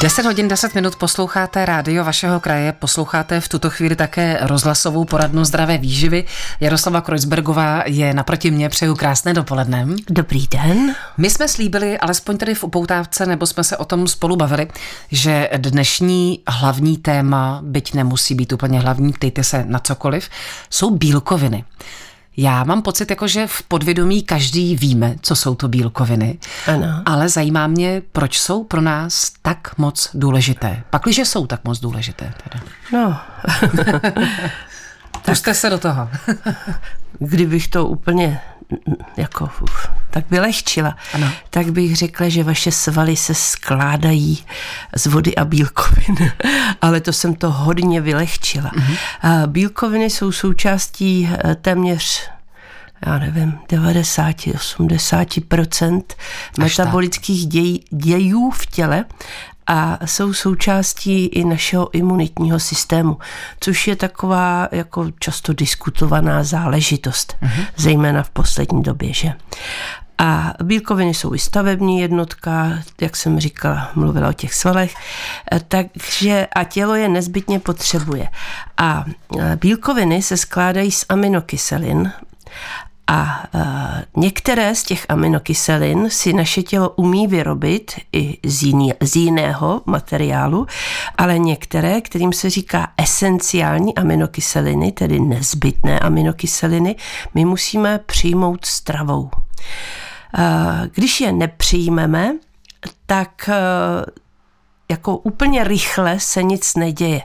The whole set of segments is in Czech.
10 hodin 10 minut posloucháte rádio vašeho kraje, posloucháte v tuto chvíli také rozhlasovou poradnu zdravé výživy. Jaroslava Kreuzbergová je naproti mě, přeju krásné dopoledne. Dobrý den. My jsme slíbili, alespoň tedy v upoutávce, nebo jsme se o tom spolu bavili, že dnešní hlavní téma, byť nemusí být úplně hlavní, ptejte se na cokoliv, jsou bílkoviny. Já mám pocit, jako že v podvědomí každý víme, co jsou to bílkoviny. Ano. Ale zajímá mě, proč jsou pro nás tak moc důležité. Pakliže jsou tak moc důležité. Teda. No. Puste se do toho. Kdybych to úplně jako tak vylehčila, Ano. tak bych řekla, že vaše svaly se skládají z vody a bílkovin. Ale to jsem to hodně vylehčila. A bílkoviny jsou součástí eh, téměř já nevím, 90-80% metabolických děj, dějů v těle a jsou součástí i našeho imunitního systému, což je taková jako často diskutovaná záležitost, uh-huh. zejména v poslední době, že? A bílkoviny jsou i stavební jednotka, jak jsem říkala, mluvila o těch svalech, eh, takže a tělo je nezbytně potřebuje. A eh, bílkoviny se skládají z aminokyselin a uh, některé z těch aminokyselin si naše tělo umí vyrobit i z, jiný, z jiného materiálu, ale některé, kterým se říká esenciální aminokyseliny, tedy nezbytné aminokyseliny, my musíme přijmout stravou. Uh, když je nepřijmeme, tak uh, jako úplně rychle se nic neděje.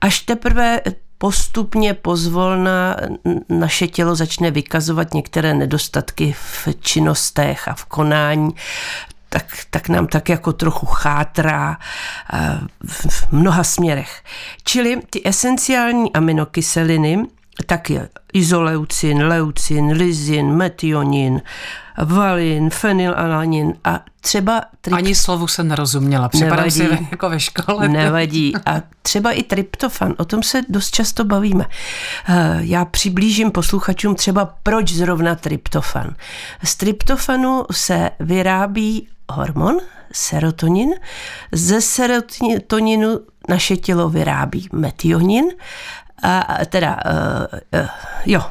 Až teprve postupně pozvolna naše tělo začne vykazovat některé nedostatky v činnostech a v konání, tak, tak nám tak jako trochu chátrá v mnoha směrech. Čili ty esenciální aminokyseliny, tak je izoleucin, leucin, lizin, metionin, valin, fenylalanin a třeba... Trip... Ani slovu se nerozuměla, připadám si jako ve škole. Nevadí. A třeba i tryptofan, o tom se dost často bavíme. Já přiblížím posluchačům třeba, proč zrovna tryptofan. Z tryptofanu se vyrábí hormon, serotonin. Ze serotoninu naše tělo vyrábí metionin, a teda, uh, uh, jo.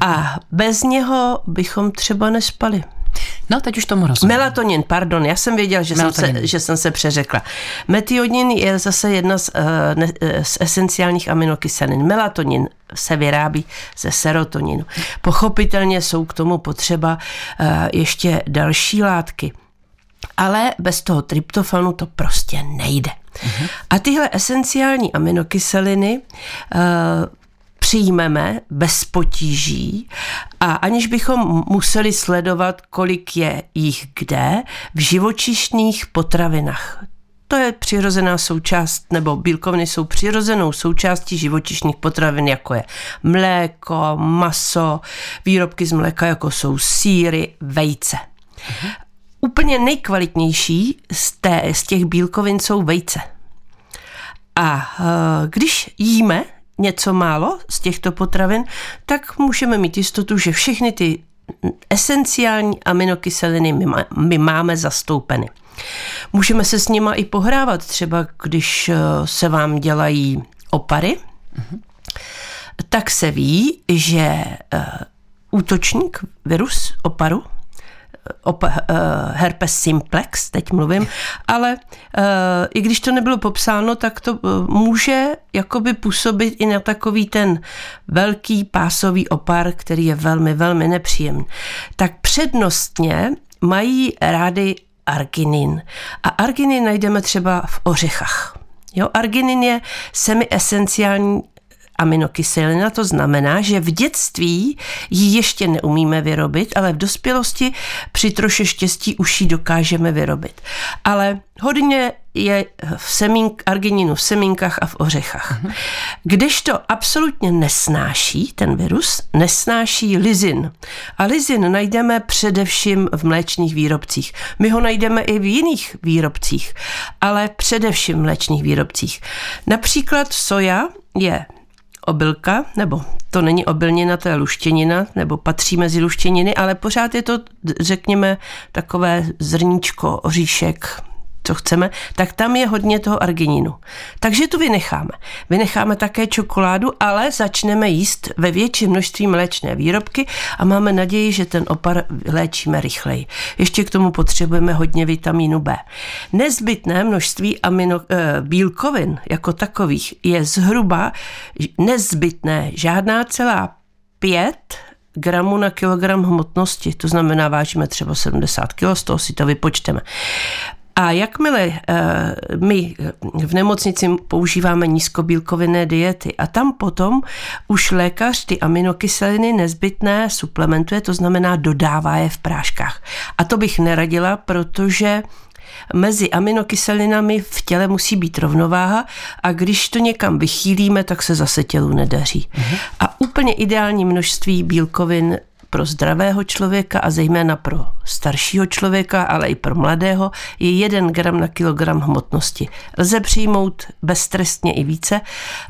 A bez něho bychom třeba nespali. No, teď už tomu rozumím. Melatonin, pardon, já jsem věděla, že, jsem se, že jsem se přeřekla. Metionin je zase jedna z, uh, ne, z esenciálních aminokyselin. Melatonin se vyrábí ze serotoninu. Pochopitelně jsou k tomu potřeba uh, ještě další látky. Ale bez toho tryptofanu to prostě nejde. A tyhle esenciální aminokyseliny uh, přijmeme bez potíží a aniž bychom museli sledovat, kolik je jich kde, v živočišných potravinách. To je přirozená součást, nebo bílkoviny jsou přirozenou součástí živočišných potravin, jako je mléko, maso, výrobky z mléka, jako jsou síry, vejce. Uh-huh. Úplně nejkvalitnější z, té, z těch bílkovin jsou vejce. A když jíme něco málo z těchto potravin, tak můžeme mít jistotu, že všechny ty esenciální aminokyseliny my, má, my máme zastoupeny. Můžeme se s nima i pohrávat, třeba když se vám dělají opary, mm-hmm. tak se ví, že útočník, virus oparu, op, uh, herpes simplex, teď mluvím, ale uh, i když to nebylo popsáno, tak to uh, může jakoby působit i na takový ten velký pásový opar, který je velmi, velmi nepříjemný. Tak přednostně mají rády arginin. A arginin najdeme třeba v ořechách. Jo, arginin je semiesenciální aminokyselina, to znamená, že v dětství ji ještě neumíme vyrobit, ale v dospělosti při troše štěstí už ji dokážeme vyrobit. Ale hodně je v semínk, argininu v semínkách a v ořechách. Uh-huh. Kdežto absolutně nesnáší ten virus, nesnáší lizin. A lizin najdeme především v mléčných výrobcích. My ho najdeme i v jiných výrobcích, ale především v mléčných výrobcích. Například soja je obilka, nebo to není obilnina, to je luštěnina, nebo patří mezi luštěniny, ale pořád je to, řekněme, takové zrníčko, oříšek, co chceme, tak tam je hodně toho argininu. Takže tu vynecháme. Vynecháme také čokoládu, ale začneme jíst ve větší množství mléčné výrobky a máme naději, že ten opar léčíme rychleji. Ještě k tomu potřebujeme hodně vitamínu B. Nezbytné množství amino, e, bílkovin jako takových je zhruba nezbytné žádná celá pět gramů na kilogram hmotnosti, to znamená vážíme třeba 70 kg, z toho si to vypočteme. A jakmile uh, my v nemocnici používáme nízkobílkovinné diety a tam potom už lékař ty aminokyseliny nezbytné suplementuje, to znamená dodává je v práškách. A to bych neradila, protože mezi aminokyselinami v těle musí být rovnováha a když to někam vychýlíme, tak se zase tělu nedaří. Uh-huh. A úplně ideální množství bílkovin pro zdravého člověka a zejména pro staršího člověka, ale i pro mladého, je 1 gram na kilogram hmotnosti. Lze přijmout beztrestně i více,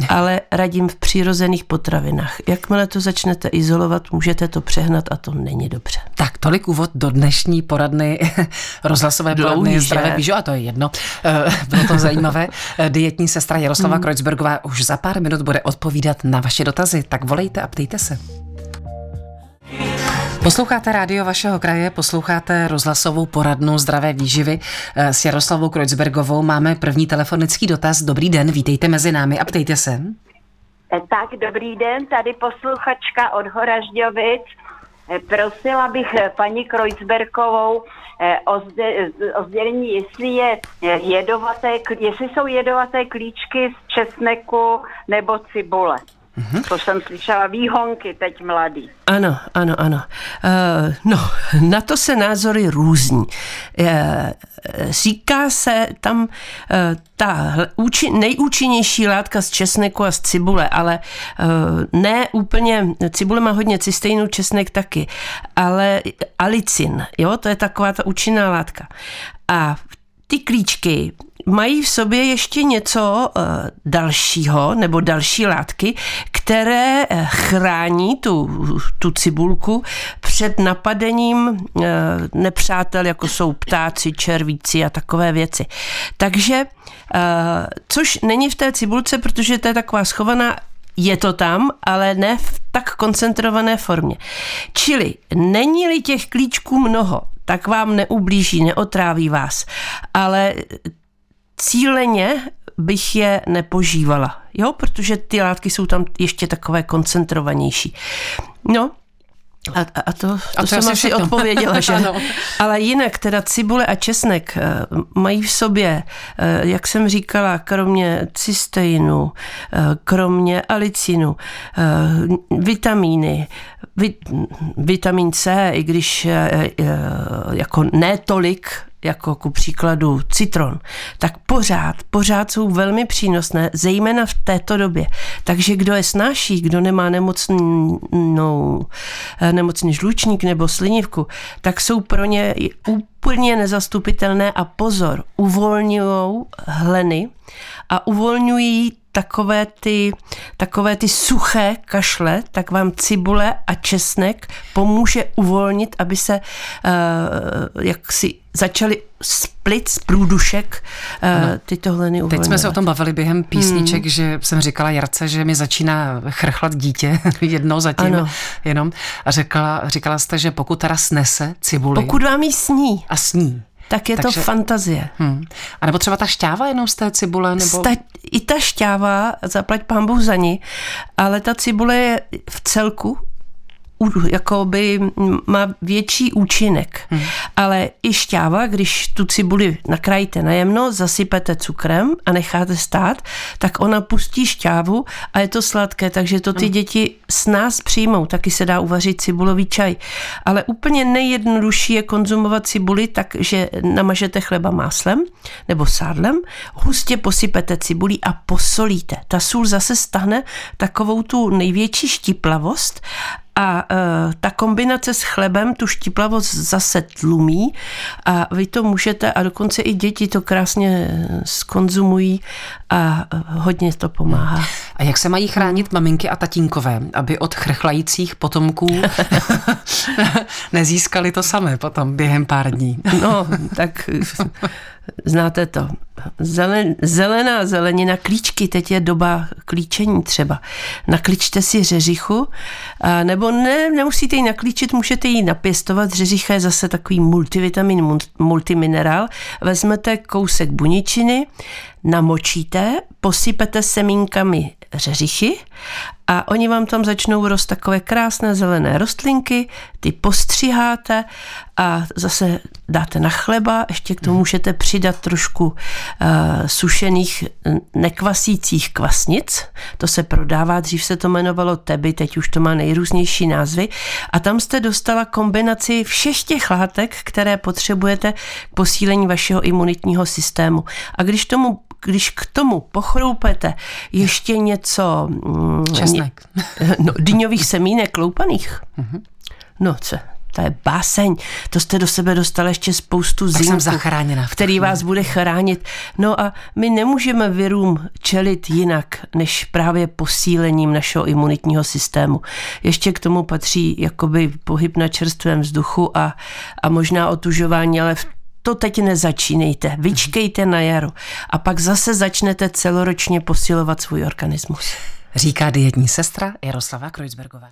ale radím v přirozených potravinách. Jakmile to začnete izolovat, můžete to přehnat a to není dobře. Tak tolik úvod do dnešní poradny, rozhlasové Dlouhý, poradny zdravé výžo, a to je jedno. Eh, bylo to zajímavé. Eh, dietní sestra Jaroslava hmm. Kreuzbergová už za pár minut bude odpovídat na vaše dotazy, tak volejte a ptejte se. Posloucháte rádio vašeho kraje, posloucháte rozhlasovou poradnu zdravé výživy eh, s Jaroslavou Kreuzbergovou. Máme první telefonický dotaz. Dobrý den, vítejte mezi námi a ptejte se. Eh, tak, dobrý den, tady posluchačka od Horažďovic. Eh, prosila bych paní Kreuzbergovou o, o sdělení, jestli, je jedovaté, jestli jsou jedovaté klíčky z česneku nebo cibule. Mm-hmm. To jsem slyšela výhonky teď mladý. Ano, ano, ano. Uh, no, na to se názory různí. Uh, říká se tam uh, ta úči, nejúčinnější látka z česneku a z cibule, ale uh, ne úplně, cibule má hodně cysteinů, česnek taky, ale alicin, jo, to je taková ta účinná látka. A ty klíčky mají v sobě ještě něco uh, dalšího nebo další látky, které eh, chrání tu, tu cibulku před napadením uh, nepřátel, jako jsou ptáci, červíci a takové věci. Takže, což není v té cibulce, protože to je taková schovaná je to tam, ale ne v tak koncentrované formě. Čili není-li těch klíčků mnoho, tak vám neublíží, neotráví vás. Ale cíleně bych je nepožívala, jo, protože ty látky jsou tam ještě takové koncentrovanější. No, a, a to, to, a to jsem asi všechno. odpověděla, že? Ale jinak teda cibule a česnek eh, mají v sobě, eh, jak jsem říkala, kromě cysteinu, eh, kromě alicinu, vitamíny, vitamin C, i když jako ne tolik jako ku příkladu citron, tak pořád, pořád jsou velmi přínosné, zejména v této době. Takže kdo je snáší, kdo nemá nemocnou, eh, nemocný žlučník nebo slinivku, tak jsou pro ně úplně nezastupitelné a pozor, uvolňují hleny a uvolňují takové ty, takové ty suché kašle, tak vám cibule a česnek pomůže uvolnit, aby se uh, jak si začaly split z průdušek uh, tyto hleny uvolňovat. Teď jsme se o tom bavili během písniček, hmm. že jsem říkala Jarce, že mi začíná chrchlat dítě, jedno zatím ano. jenom. A řekla, říkala jste, že pokud teda snese cibuli. Pokud vám jí sní. A sní tak je Takže, to fantazie. Hmm. A nebo třeba ta šťáva jenom z té cibule? Nebo... Sta, I ta šťáva, zaplať pán Bůh za ní, ale ta cibule je v celku jakoby má větší účinek. Hmm. Ale i šťáva, když tu cibuli nakrájíte na jemno, zasypete cukrem a necháte stát, tak ona pustí šťávu a je to sladké, takže to ty hmm. děti s nás přijmou. Taky se dá uvařit cibulový čaj. Ale úplně nejjednodušší je konzumovat cibuli tak, že namažete chleba máslem nebo sádlem, hustě posypete cibulí a posolíte. Ta sůl zase stahne takovou tu největší štiplavost a e, ta kombinace s chlebem tu štiplavost zase tlumí a vy to můžete a dokonce i děti to krásně skonzumují a hodně to pomáhá. A jak se mají chránit maminky a tatínkové, aby od chrchlajících potomků nezískali to samé potom během pár dní? No, tak Znáte to. Zelen, zelená zelenina, klíčky, teď je doba klíčení třeba. Naklíčte si řeřichu, a nebo ne, nemusíte ji naklíčit, můžete ji napěstovat. Řeřicha je zase takový multivitamin, multiminerál. Vezmete kousek buničiny, namočíte, posypete semínkami řeřichy a oni vám tam začnou rost takové krásné zelené rostlinky, ty postřiháte a zase dáte na chleba, ještě k tomu můžete přidat trošku uh, sušených nekvasících kvasnic, to se prodává, dřív se to jmenovalo teby, teď už to má nejrůznější názvy. A tam jste dostala kombinaci všech těch látek, které potřebujete k posílení vašeho imunitního systému. A když tomu když k tomu pochroupete ještě něco... Mm, Česnek. No, dyňových semínek loupaných. Mhm. No, co, to je báseň. To jste do sebe dostali ještě spoustu zachráněna. který vás bude chránit. No a my nemůžeme virům čelit jinak, než právě posílením našeho imunitního systému. Ještě k tomu patří jakoby pohyb na čerstvém vzduchu a, a možná otužování, ale v to teď nezačínejte, vyčkejte na jaro a pak zase začnete celoročně posilovat svůj organismus. Říká dietní sestra Jaroslava Kreuzbergová.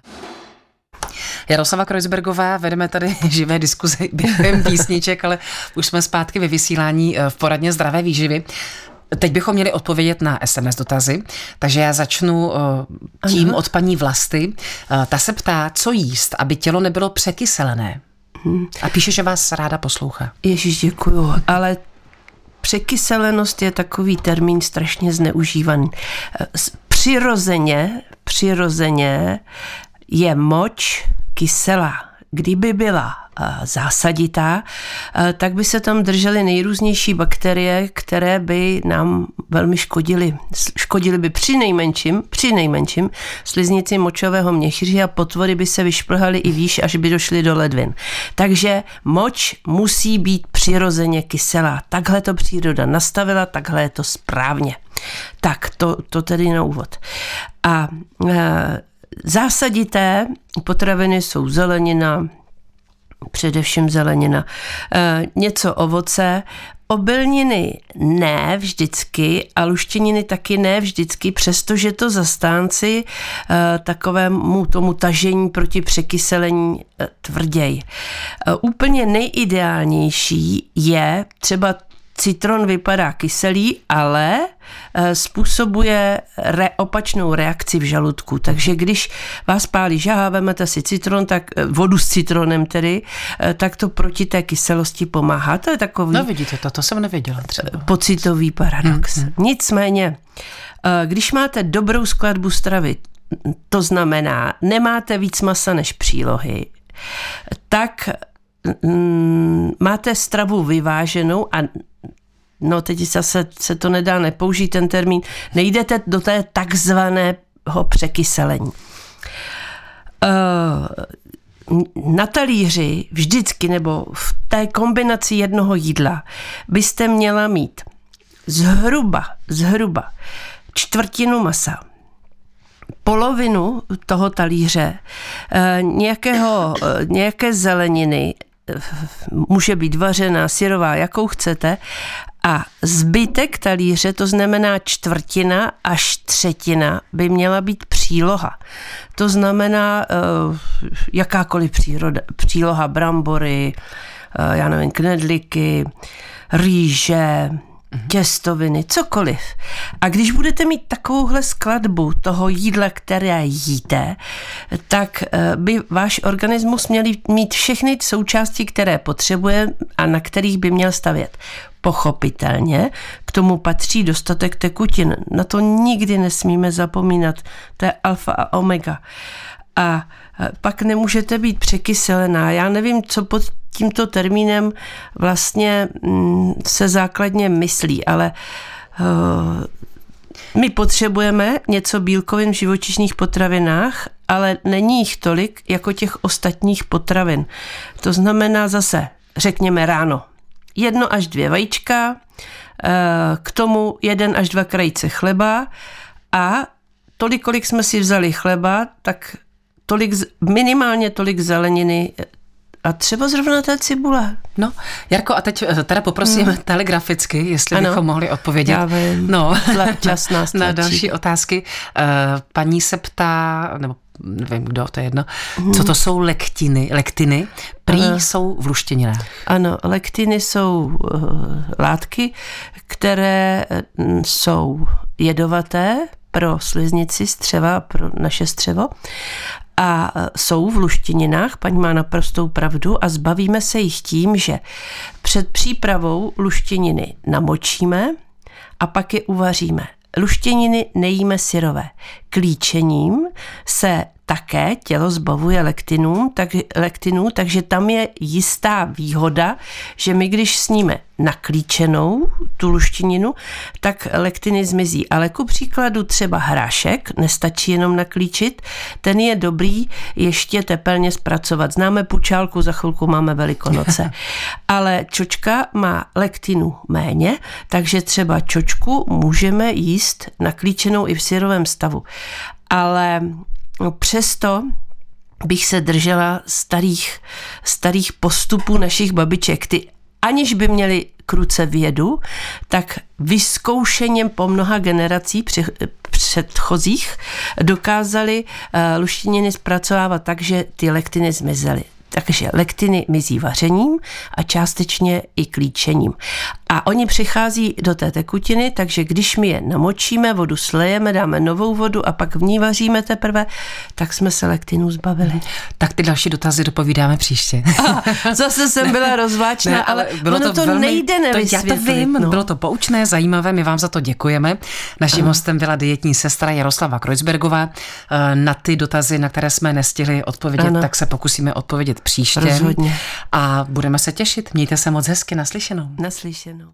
Jaroslava Kreuzbergová, vedeme tady živé diskuze během písniček, ale už jsme zpátky ve vysílání eh, v poradně zdravé výživy. Teď bychom měli odpovědět na SMS dotazy, takže já začnu eh, tím od paní Vlasty. Eh, ta se ptá, co jíst, aby tělo nebylo překyselené. A píše, že vás ráda poslouchá. Ježíš, děkuju. Ale překyselenost je takový termín strašně zneužívaný. Přirozeně, přirozeně je moč kyselá. Kdyby byla zásaditá, tak by se tam držely nejrůznější bakterie, které by nám velmi škodily. Škodily by při nejmenším, při nejmenším sliznici močového měchýře a potvory by se vyšplhaly i výš, až by došly do ledvin. Takže moč musí být přirozeně kyselá. Takhle to příroda nastavila, takhle je to správně. Tak, to, to tedy na úvod. A e, zásadité. Potraviny jsou zelenina, především zelenina, e, něco ovoce, Obilniny ne vždycky a luštěniny taky ne vždycky, přestože to zastánci e, takovému tomu tažení proti překyselení e, tvrděj. E, úplně nejideálnější je třeba Citron vypadá kyselý, ale eh, způsobuje re, opačnou reakci v žaludku. Takže když vás pálí žáha, vemete si citron, tak eh, vodu s citronem tedy, eh, tak to proti té kyselosti pomáhá. To je takový... No vidíte, to, to jsem nevěděla třeba. Pocitový paradox. Hmm, hmm. Nicméně, když máte dobrou skladbu stravy, to znamená, nemáte víc masa než přílohy, tak mm, máte stravu vyváženou a no teď zase se to nedá nepoužít ten termín, nejdete do té takzvaného překyselení. Uh, na talíři vždycky nebo v té kombinaci jednoho jídla byste měla mít zhruba, zhruba čtvrtinu masa, polovinu toho talíře, eh, nějakého, eh, nějaké zeleniny, může být vařená, syrová, jakou chcete, a zbytek talíře, to znamená čtvrtina až třetina, by měla být příloha. To znamená uh, jakákoliv příroda, příloha brambory, uh, já nevím, knedliky, rýže, Mhm. těstoviny, cokoliv. A když budete mít takovouhle skladbu toho jídla, které jíte, tak eh, by váš organismus měl mít všechny součásti, které potřebuje a na kterých by měl stavět. Pochopitelně k tomu patří dostatek tekutin. Na to nikdy nesmíme zapomínat. To je alfa a omega. A pak nemůžete být překyselená. Já nevím, co pod tímto termínem vlastně mm, se základně myslí, ale uh, my potřebujeme něco bílkovin v živočišných potravinách, ale není jich tolik jako těch ostatních potravin. To znamená zase, řekněme ráno, jedno až dvě vajíčka, uh, k tomu jeden až dva krajice chleba a tolik, kolik jsme si vzali chleba, tak tolik, minimálně tolik zeleniny A třeba zrovna ta cibule. No, Jarko, a teď eh, teda poprosím hmm. telegraficky, jestli ano, bychom mohli odpovědět. Já vím. No, čas nás na další otázky. Eh, paní se ptá, nebo nevím kdo, to je jedno, hmm. co to jsou lektiny, lektiny, prý ano. jsou v luštěninách. Ano, lektiny jsou uh, látky, které uh, jsou jedovaté pro sliznici střeva, pro naše střevo a jsou v luštěninách, paní má naprostou pravdu a zbavíme se jich tím, že před přípravou luštěniny namočíme a pak je uvaříme. Luštěniny nejíme syrové. Klíčením se také tělo zbavuje lektinů, tak, lektinů, takže tam je jistá výhoda, že my když sníme naklíčenou tu luštěninu, tak lektiny zmizí. Ale ku příkladu třeba hrášek, nestačí jenom naklíčit, ten je dobrý ještě tepelně zpracovat. Známe pučálku, za chvilku máme velikonoce. Ale čočka má lektinu méně, takže třeba čočku můžeme jíst naklíčenou i v syrovém stavu. Ale No, přesto bych se držela starých, starých postupů našich babiček. Ty aniž by měli kruce vědu, tak vyzkoušením po mnoha generací předchozích dokázali uh, luštěniny zpracovávat tak, že ty lektiny zmizely. Takže lektiny mizí vařením a částečně i klíčením. A oni přichází do té tekutiny, takže když my je namočíme, vodu slejeme, dáme novou vodu a pak v ní vaříme teprve, tak jsme se lektinu zbavili. Tak ty další dotazy dopovídáme příště. A, zase jsem byla rozváčná, ne, ale, ale bylo ono to, to velmi, nejde nevysvětlit. To, já to vím, no. bylo to poučné, zajímavé, my vám za to děkujeme. Naším Aha. hostem byla dietní sestra Jaroslava Kreuzbergová. Eh, na ty dotazy, na které jsme nestihli odpovědět, ano. tak se pokusíme odpovědět příště. Rozhodně. A budeme se těšit. Mějte se moc hezky naslyšenou. Naslyšenou.